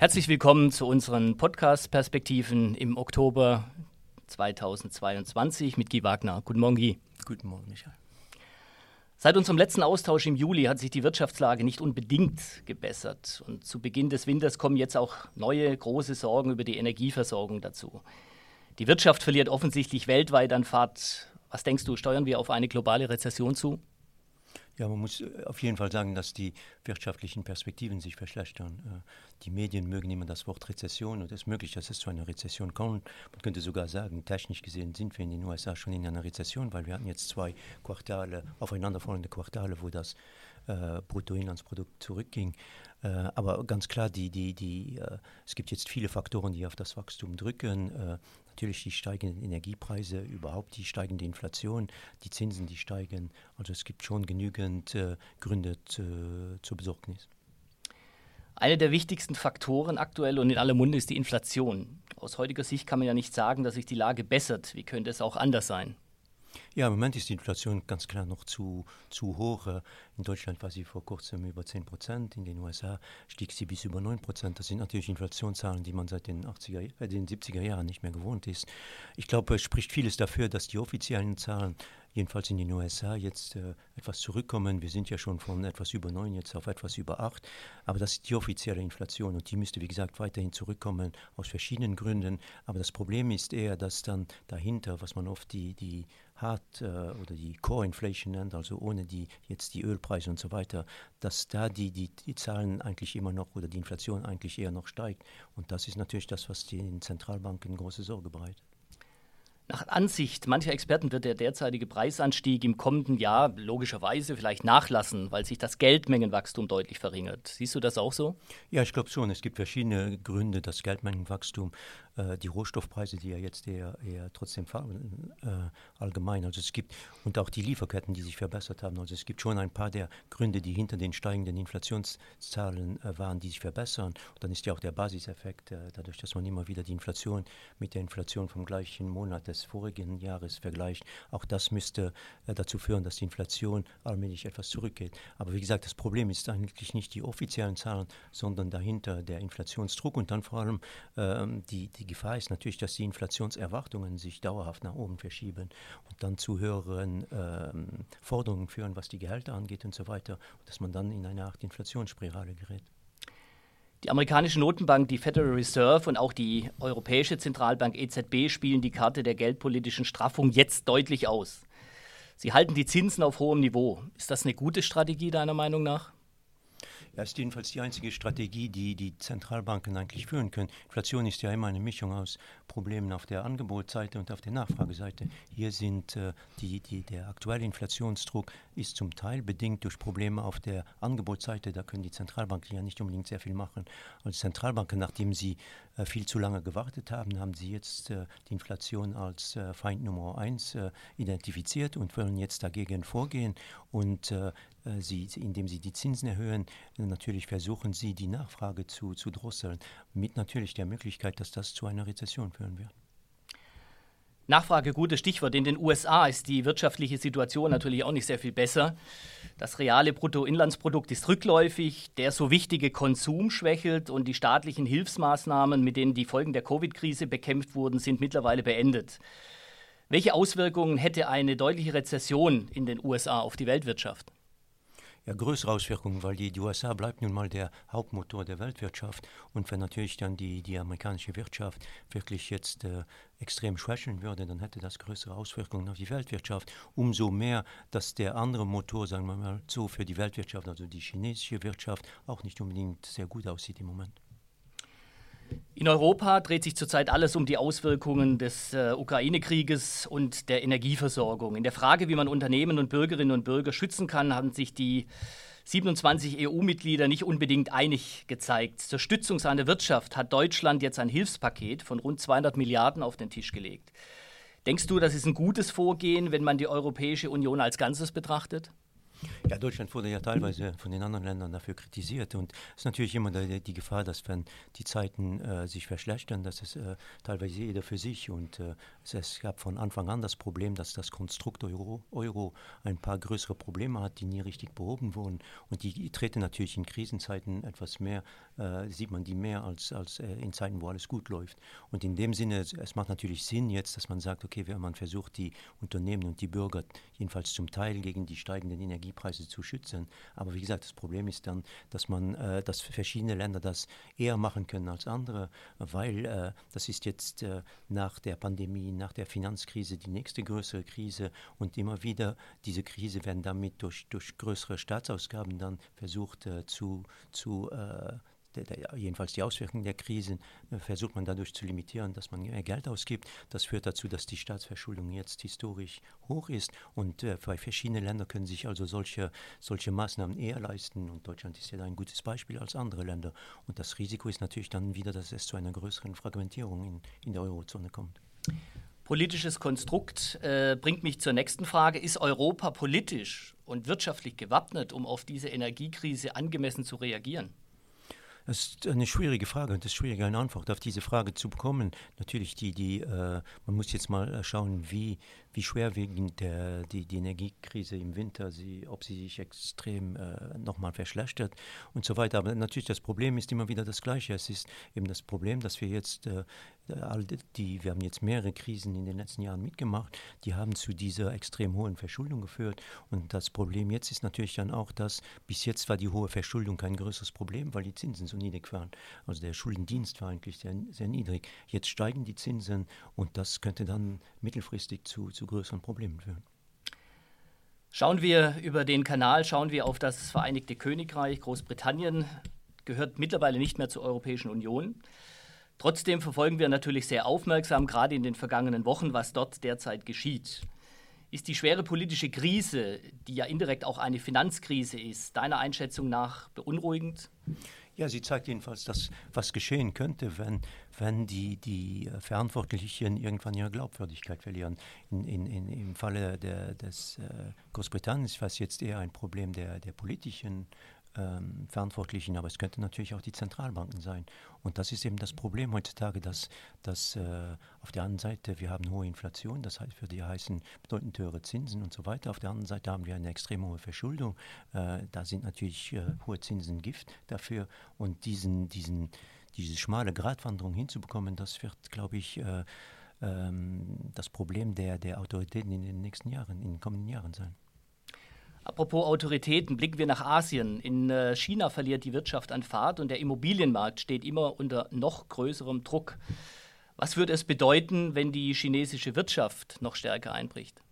Herzlich willkommen zu unseren Podcast-Perspektiven im Oktober 2022 mit Guy Wagner. Guten Morgen, Guy. Guten Morgen, Michael. Seit unserem letzten Austausch im Juli hat sich die Wirtschaftslage nicht unbedingt gebessert. Und zu Beginn des Winters kommen jetzt auch neue große Sorgen über die Energieversorgung dazu. Die Wirtschaft verliert offensichtlich weltweit an Fahrt. Was denkst du, steuern wir auf eine globale Rezession zu? Ja, man muss äh, auf jeden Fall sagen, dass die wirtschaftlichen Perspektiven sich verschlechtern. Äh, die Medien mögen immer das Wort Rezession und es ist möglich, dass es zu einer Rezession kommt. Man könnte sogar sagen, technisch gesehen sind wir in den USA schon in einer Rezession, weil wir hatten jetzt zwei Quartale, aufeinanderfolgende Quartale, wo das äh, Bruttoinlandsprodukt zurückging. Äh, aber ganz klar, die, die, die, äh, es gibt jetzt viele Faktoren, die auf das Wachstum drücken. Äh, natürlich die steigenden Energiepreise, überhaupt die steigende Inflation, die Zinsen, die steigen. Also es gibt schon genügend äh, Gründe zu, zur Besorgnis. Einer der wichtigsten Faktoren aktuell und in aller Munde ist die Inflation. Aus heutiger Sicht kann man ja nicht sagen, dass sich die Lage bessert. Wie könnte es auch anders sein? Ja, im Moment ist die Inflation ganz klar noch zu, zu hoch. In Deutschland war sie vor kurzem über 10 Prozent, in den USA stieg sie bis über 9 Prozent. Das sind natürlich Inflationszahlen, die man seit den, 80er, äh, den 70er Jahren nicht mehr gewohnt ist. Ich glaube, es spricht vieles dafür, dass die offiziellen Zahlen jedenfalls in den USA jetzt äh, etwas zurückkommen. Wir sind ja schon von etwas über 9 jetzt auf etwas über 8. Aber das ist die offizielle Inflation und die müsste, wie gesagt, weiterhin zurückkommen aus verschiedenen Gründen. Aber das Problem ist eher, dass dann dahinter, was man oft die, die Hard- äh, oder die Core-Inflation nennt, also ohne die jetzt die Ölpreise und so weiter, dass da die, die, die Zahlen eigentlich immer noch oder die Inflation eigentlich eher noch steigt. Und das ist natürlich das, was den Zentralbanken große Sorge bereitet. Nach Ansicht mancher Experten wird der derzeitige Preisanstieg im kommenden Jahr logischerweise vielleicht nachlassen, weil sich das Geldmengenwachstum deutlich verringert. Siehst du das auch so? Ja, ich glaube schon. Es gibt verschiedene Gründe, das Geldmengenwachstum, äh, die Rohstoffpreise, die ja jetzt eher, eher trotzdem äh, allgemein, also es gibt, und auch die Lieferketten, die sich verbessert haben. Also es gibt schon ein paar der Gründe, die hinter den steigenden Inflationszahlen äh, waren, die sich verbessern. Und dann ist ja auch der Basiseffekt, äh, dadurch, dass man immer wieder die Inflation mit der Inflation vom gleichen Monat des des vorigen Jahres vergleicht, auch das müsste äh, dazu führen, dass die Inflation allmählich etwas zurückgeht. Aber wie gesagt, das Problem ist eigentlich nicht die offiziellen Zahlen, sondern dahinter der Inflationsdruck und dann vor allem ähm, die, die Gefahr ist natürlich, dass die Inflationserwartungen sich dauerhaft nach oben verschieben und dann zu höheren ähm, Forderungen führen, was die Gehälter angeht und so weiter, dass man dann in eine Art Inflationsspirale gerät. Die amerikanische Notenbank, die Federal Reserve und auch die Europäische Zentralbank EZB spielen die Karte der geldpolitischen Straffung jetzt deutlich aus. Sie halten die Zinsen auf hohem Niveau. Ist das eine gute Strategie deiner Meinung nach? Ja, ist jedenfalls die einzige Strategie, die die Zentralbanken eigentlich führen können. Inflation ist ja immer eine Mischung aus Problemen auf der Angebotsseite und auf der Nachfrageseite. Hier sind äh, die, die, der aktuelle Inflationsdruck ist zum Teil bedingt durch Probleme auf der Angebotsseite. Da können die Zentralbanken ja nicht unbedingt sehr viel machen. Als Zentralbanken, nachdem sie viel zu lange gewartet haben, haben sie jetzt äh, die Inflation als äh, Feind Nummer eins äh, identifiziert und wollen jetzt dagegen vorgehen. Und äh, äh, sie, indem sie die Zinsen erhöhen, natürlich versuchen sie, die Nachfrage zu, zu drosseln, mit natürlich der Möglichkeit, dass das zu einer Rezession führen wird. Nachfrage, gutes Stichwort. In den USA ist die wirtschaftliche Situation natürlich auch nicht sehr viel besser. Das reale Bruttoinlandsprodukt ist rückläufig, der so wichtige Konsum schwächelt und die staatlichen Hilfsmaßnahmen, mit denen die Folgen der Covid-Krise bekämpft wurden, sind mittlerweile beendet. Welche Auswirkungen hätte eine deutliche Rezession in den USA auf die Weltwirtschaft? Größere Auswirkungen, weil die, die USA bleibt nun mal der Hauptmotor der Weltwirtschaft. Und wenn natürlich dann die, die amerikanische Wirtschaft wirklich jetzt äh, extrem schwächeln würde, dann hätte das größere Auswirkungen auf die Weltwirtschaft. Umso mehr, dass der andere Motor, sagen wir mal so, für die Weltwirtschaft, also die chinesische Wirtschaft, auch nicht unbedingt sehr gut aussieht im Moment. In Europa dreht sich zurzeit alles um die Auswirkungen des äh, Ukraine-Krieges und der Energieversorgung. In der Frage, wie man Unternehmen und Bürgerinnen und Bürger schützen kann, haben sich die 27 EU-Mitglieder nicht unbedingt einig gezeigt. Zur Stützung seiner Wirtschaft hat Deutschland jetzt ein Hilfspaket von rund 200 Milliarden auf den Tisch gelegt. Denkst du, das ist ein gutes Vorgehen, wenn man die Europäische Union als Ganzes betrachtet? Ja, Deutschland wurde ja teilweise von den anderen Ländern dafür kritisiert und es ist natürlich immer die, die, Gefahr, dass wenn die Zeiten äh, sich verschlechtern, dass es äh, teilweise jeder für sich und äh, es, es, gab von Anfang an das Problem, dass das Konstrukt Euro, Euro, ein paar größere Probleme hat, die nie richtig behoben wurden und die, treten natürlich in Krisenzeiten etwas mehr, äh, sieht man die mehr als, als äh, in Zeiten, wo alles gut läuft. Und in dem Sinne, es macht natürlich Sinn jetzt, dass man sagt, okay, wenn man versucht, die Unternehmen und die Bürger jedenfalls zum Teil gegen die steigenden Energiepreise zu schützen. Aber wie gesagt, das Problem ist dann, dass man, äh, dass verschiedene Länder das eher machen können als andere, weil äh, das ist jetzt äh, nach der Pandemie, nach der Finanzkrise die nächste größere Krise und immer wieder diese Krise werden damit durch, durch größere Staatsausgaben dann versucht äh, zu, zu äh, der, der, jedenfalls die Auswirkungen der Krise äh, versucht man dadurch zu limitieren, dass man mehr Geld ausgibt. Das führt dazu, dass die Staatsverschuldung jetzt historisch hoch ist und äh, bei verschiedenen Ländern können sich also solche, solche Maßnahmen eher leisten und Deutschland ist ja ein gutes Beispiel als andere Länder. Und das Risiko ist natürlich dann wieder, dass es zu einer größeren Fragmentierung in, in der Eurozone kommt. Politisches Konstrukt äh, bringt mich zur nächsten Frage. Ist Europa politisch und wirtschaftlich gewappnet, um auf diese Energiekrise angemessen zu reagieren? Das ist eine schwierige Frage und es ist schwierig, eine Antwort auf diese Frage zu bekommen. Natürlich, die, die, äh, man muss jetzt mal schauen, wie, wie schwerwiegend der, die, die Energiekrise im Winter, sie, ob sie sich extrem äh, nochmal verschlechtert und so weiter. Aber natürlich, das Problem ist immer wieder das Gleiche. Es ist eben das Problem, dass wir jetzt äh, die, wir haben jetzt mehrere Krisen in den letzten Jahren mitgemacht, die haben zu dieser extrem hohen Verschuldung geführt. Und das Problem jetzt ist natürlich dann auch, dass bis jetzt war die hohe Verschuldung kein größeres Problem, weil die Zinsen so niedrig waren. Also der Schuldendienst war eigentlich sehr, sehr niedrig. Jetzt steigen die Zinsen und das könnte dann mittelfristig zu, zu größeren Problemen führen. Schauen wir über den Kanal, schauen wir auf das Vereinigte Königreich. Großbritannien gehört mittlerweile nicht mehr zur Europäischen Union. Trotzdem verfolgen wir natürlich sehr aufmerksam, gerade in den vergangenen Wochen, was dort derzeit geschieht. Ist die schwere politische Krise, die ja indirekt auch eine Finanzkrise ist, deiner Einschätzung nach beunruhigend? Ja, sie zeigt jedenfalls, dass was geschehen könnte, wenn, wenn die, die Verantwortlichen irgendwann ihre Glaubwürdigkeit verlieren. In, in, in, Im Falle der, des äh, Großbritanniens war es jetzt eher ein Problem der, der politischen ähm, Verantwortlichen, aber es könnte natürlich auch die Zentralbanken sein. Und das ist eben das Problem heutzutage, dass, dass äh, auf der einen Seite wir haben hohe Inflation, das heißt für die heißen bedeutend höhere Zinsen und so weiter. Auf der anderen Seite haben wir eine extrem hohe Verschuldung. Äh, da sind natürlich äh, hohe Zinsen Gift dafür und diesen, diesen, diese schmale Gratwanderung hinzubekommen, das wird, glaube ich, äh, ähm, das Problem der, der Autoritäten in den nächsten Jahren, in den kommenden Jahren sein. Apropos Autoritäten, blicken wir nach Asien. In äh, China verliert die Wirtschaft an Fahrt und der Immobilienmarkt steht immer unter noch größerem Druck. Was würde es bedeuten, wenn die chinesische Wirtschaft noch stärker einbricht?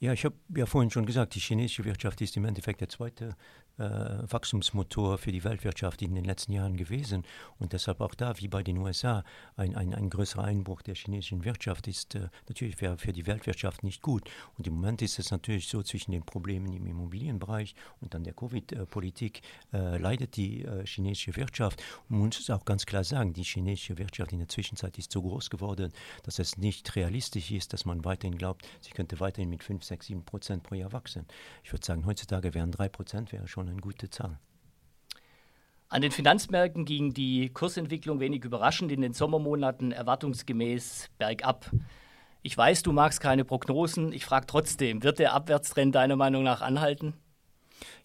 Ja, ich habe ja vorhin schon gesagt, die chinesische Wirtschaft ist im Endeffekt der zweite Wachstumsmotor für die Weltwirtschaft in den letzten Jahren gewesen. Und deshalb auch da, wie bei den USA, ein, ein, ein größerer Einbruch der chinesischen Wirtschaft ist äh, natürlich für, für die Weltwirtschaft nicht gut. Und im Moment ist es natürlich so, zwischen den Problemen im Immobilienbereich und dann der Covid-Politik äh, leidet die äh, chinesische Wirtschaft. Und man muss auch ganz klar sagen, die chinesische Wirtschaft in der Zwischenzeit ist so groß geworden, dass es nicht realistisch ist, dass man weiterhin glaubt, sie könnte weiterhin mit 5, 6, 7 Prozent pro Jahr wachsen. Ich würde sagen, heutzutage wären 3 Prozent wäre schon eine gute Zahl. An den Finanzmärkten ging die Kursentwicklung wenig überraschend in den Sommermonaten erwartungsgemäß bergab. Ich weiß, du magst keine Prognosen. Ich frage trotzdem, wird der Abwärtstrend deiner Meinung nach anhalten?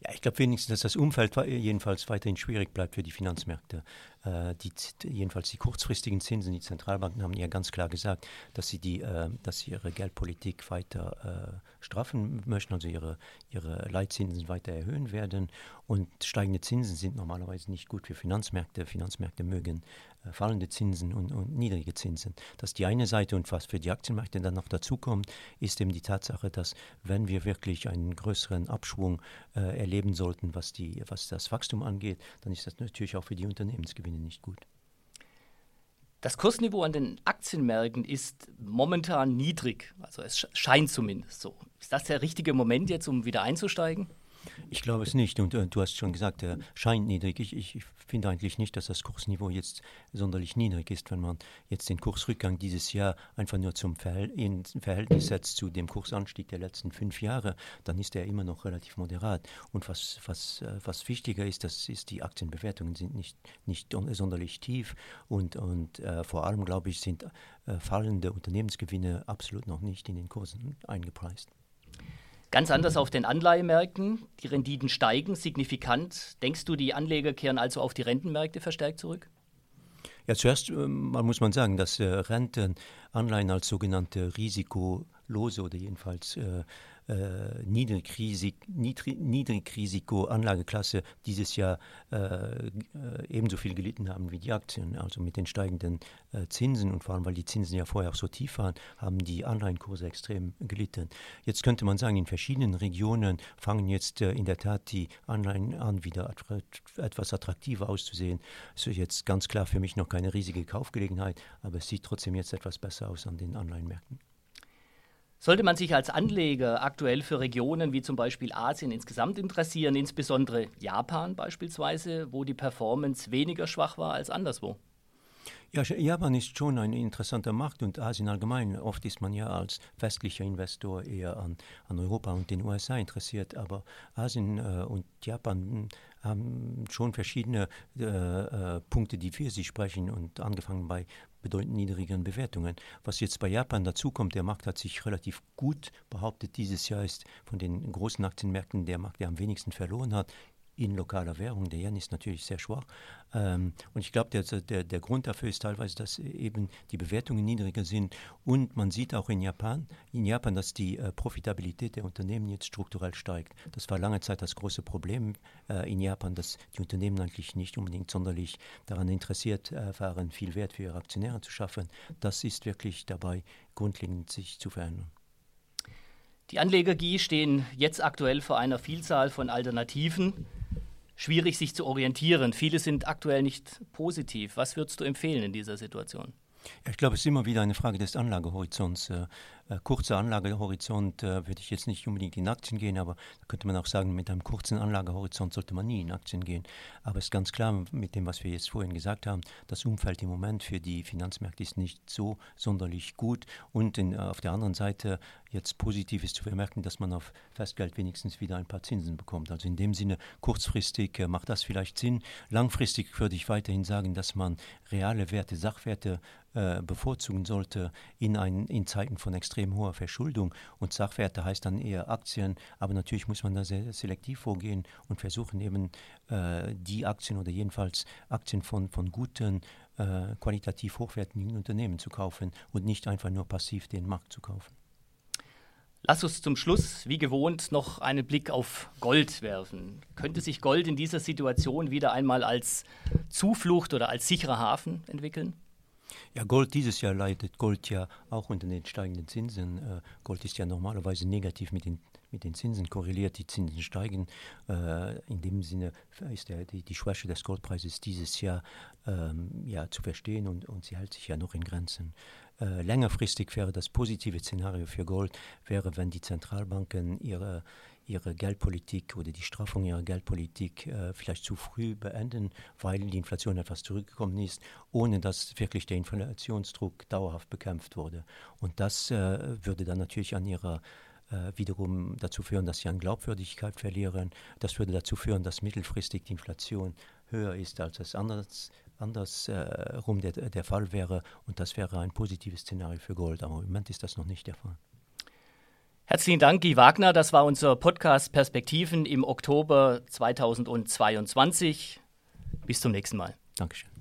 Ja, ich glaube wenigstens, dass das Umfeld jedenfalls weiterhin schwierig bleibt für die Finanzmärkte. Äh, die, jedenfalls die kurzfristigen Zinsen, die Zentralbanken haben ja ganz klar gesagt, dass sie, die, äh, dass sie ihre Geldpolitik weiter äh, straffen möchten, also ihre, ihre Leitzinsen weiter erhöhen werden. Und steigende Zinsen sind normalerweise nicht gut für Finanzmärkte. Finanzmärkte mögen fallende Zinsen und, und, niedrige Zinsen. Das ist die eine Seite und was für die Aktienmärkte dann noch dazukommt, ist eben die Tatsache, dass wenn wir wirklich einen größeren Abschwung äh, erleben sollten, was, die, was das Wachstum angeht, dann ist das natürlich auch für die Unternehmensgewinne nicht gut. Das Kursniveau an den Aktienmärkten ist momentan niedrig, also es scheint zumindest so. Ist das der richtige Moment jetzt, um wieder einzusteigen? Ich glaube es nicht. Und äh, du hast schon gesagt, er scheint niedrig. Ich, ich, finde eigentlich nicht, dass das Kursniveau jetzt sonderlich niedrig ist. Wenn man jetzt den Kursrückgang dieses Jahr einfach nur zum Verhält in Verhältnis setzt zu dem Kursanstieg der letzten fünf Jahre, dann ist er immer noch relativ moderat. Und was, was, äh, was wichtiger ist, das ist, die Aktienbewertungen sind nicht, nicht sonderlich tief. Und, und äh, vor allem, glaube ich, sind äh, fallende Unternehmensgewinne absolut noch nicht in den Kursen eingepreist. Ganz anders auf den Anleihemärkten. Die Renditen steigen signifikant. Denkst du, die Anleger kehren also auf die Rentenmärkte verstärkt zurück? Ja, zuerst ähm, mal muss man sagen, dass äh, Rentenanleihen als sogenannte risikolose oder jedenfalls äh, äh, Niedrigrisik, Niedrig, Niedrigrisiko-Anlageklasse dieses Jahr äh, ebenso viel gelitten haben wie die Aktien. Also mit den steigenden äh, Zinsen und vor allem, weil die Zinsen ja vorher auch so tief waren, haben die Anleihenkurse extrem gelitten. Jetzt könnte man sagen, in verschiedenen Regionen fangen jetzt äh, in der Tat die Anleihen an, wieder etwas attraktiver auszusehen. Es ist jetzt ganz klar für mich noch keine riesige Kaufgelegenheit, aber es sieht trotzdem jetzt etwas besser aus an den Anleihenmärkten. Sollte man sich als Anleger aktuell für Regionen wie zum Beispiel Asien insgesamt interessieren, insbesondere Japan beispielsweise, wo die Performance weniger schwach war als anderswo? Ja, Japan ist schon ein interessanter Markt und Asien allgemein. Oft ist man ja als westlicher Investor eher an, an Europa und den USA interessiert, aber Asien äh, und Japan haben schon verschiedene äh, äh, Punkte, die für sie sprechen und angefangen bei bedeutend niedrigeren Bewertungen. Was jetzt bei Japan dazukommt, der Markt hat sich relativ gut behauptet. Dieses Jahr ist von den großen Aktienmärkten der Markt, der am wenigsten verloren hat in lokaler Währung. Der Yen ist natürlich sehr schwach. Ähm, und ich glaube, der, der, der Grund dafür ist teilweise, dass eben die Bewertungen niedriger sind. Und man sieht auch in Japan, in Japan, dass die äh, Profitabilität der Unternehmen jetzt strukturell steigt. Das war lange Zeit das große Problem äh, in Japan, dass die Unternehmen eigentlich nicht unbedingt sonderlich daran interessiert äh, waren, viel Wert für ihre Aktionäre zu schaffen. Das ist wirklich dabei, grundlegend sich zu verändern. Die Anleger GI stehen jetzt aktuell vor einer Vielzahl von Alternativen schwierig, sich zu orientieren. Viele sind aktuell nicht positiv. Was würdest du empfehlen in dieser Situation? Ja, ich glaube, es ist immer wieder eine Frage des Anlagehorizonts. Äh, äh, kurzer Anlagehorizont äh, würde ich jetzt nicht unbedingt in Aktien gehen, aber da könnte man auch sagen, mit einem kurzen Anlagehorizont sollte man nie in Aktien gehen. Aber es ist ganz klar, mit dem, was wir jetzt vorhin gesagt haben, das Umfeld im Moment für die Finanzmärkte ist nicht so sonderlich gut. Und in, auf der anderen Seite jetzt positiv ist zu vermerken, dass man auf Festgeld wenigstens wieder ein paar Zinsen bekommt. Also in dem Sinne, kurzfristig äh, macht das vielleicht Sinn. Langfristig würde ich weiterhin sagen, dass man reale Werte, Sachwerte äh, bevorzugen sollte in, ein, in Zeiten von extrem hoher Verschuldung. Und Sachwerte heißt dann eher Aktien, aber natürlich muss man da sehr selektiv vorgehen und versuchen eben äh, die Aktien oder jedenfalls Aktien von, von guten, äh, qualitativ hochwertigen Unternehmen zu kaufen und nicht einfach nur passiv den Markt zu kaufen. Lass uns zum Schluss, wie gewohnt, noch einen Blick auf Gold werfen. Könnte sich Gold in dieser Situation wieder einmal als Zuflucht oder als sicherer Hafen entwickeln? Ja, Gold dieses Jahr leidet Gold ja auch unter den steigenden Zinsen. Äh, Gold ist ja normalerweise negativ mit den, mit den Zinsen korreliert. Die Zinsen steigen. Äh, in dem Sinne ist der, die, die Schwäche des Goldpreises dieses Jahr ähm, ja, zu verstehen und, und sie hält sich ja noch in Grenzen. Äh, längerfristig wäre das positive Szenario für Gold, wäre, wenn die Zentralbanken ihre, ihre Geldpolitik oder die Straffung ihrer Geldpolitik äh, vielleicht zu früh beenden, weil die Inflation etwas zurückgekommen ist, ohne dass wirklich der Inflationsdruck dauerhaft bekämpft wurde. Und das äh, würde dann natürlich an ihrer äh, wiederum dazu führen, dass sie an Glaubwürdigkeit verlieren. Das würde dazu führen, dass mittelfristig die Inflation höher ist, als es anders, andersrum äh, der, der Fall wäre. Und das wäre ein positives Szenario für Gold. Aber im Moment ist das noch nicht der Fall. Herzlichen Dank, Guy Wagner. Das war unser Podcast Perspektiven im Oktober 2022. Bis zum nächsten Mal. Dankeschön.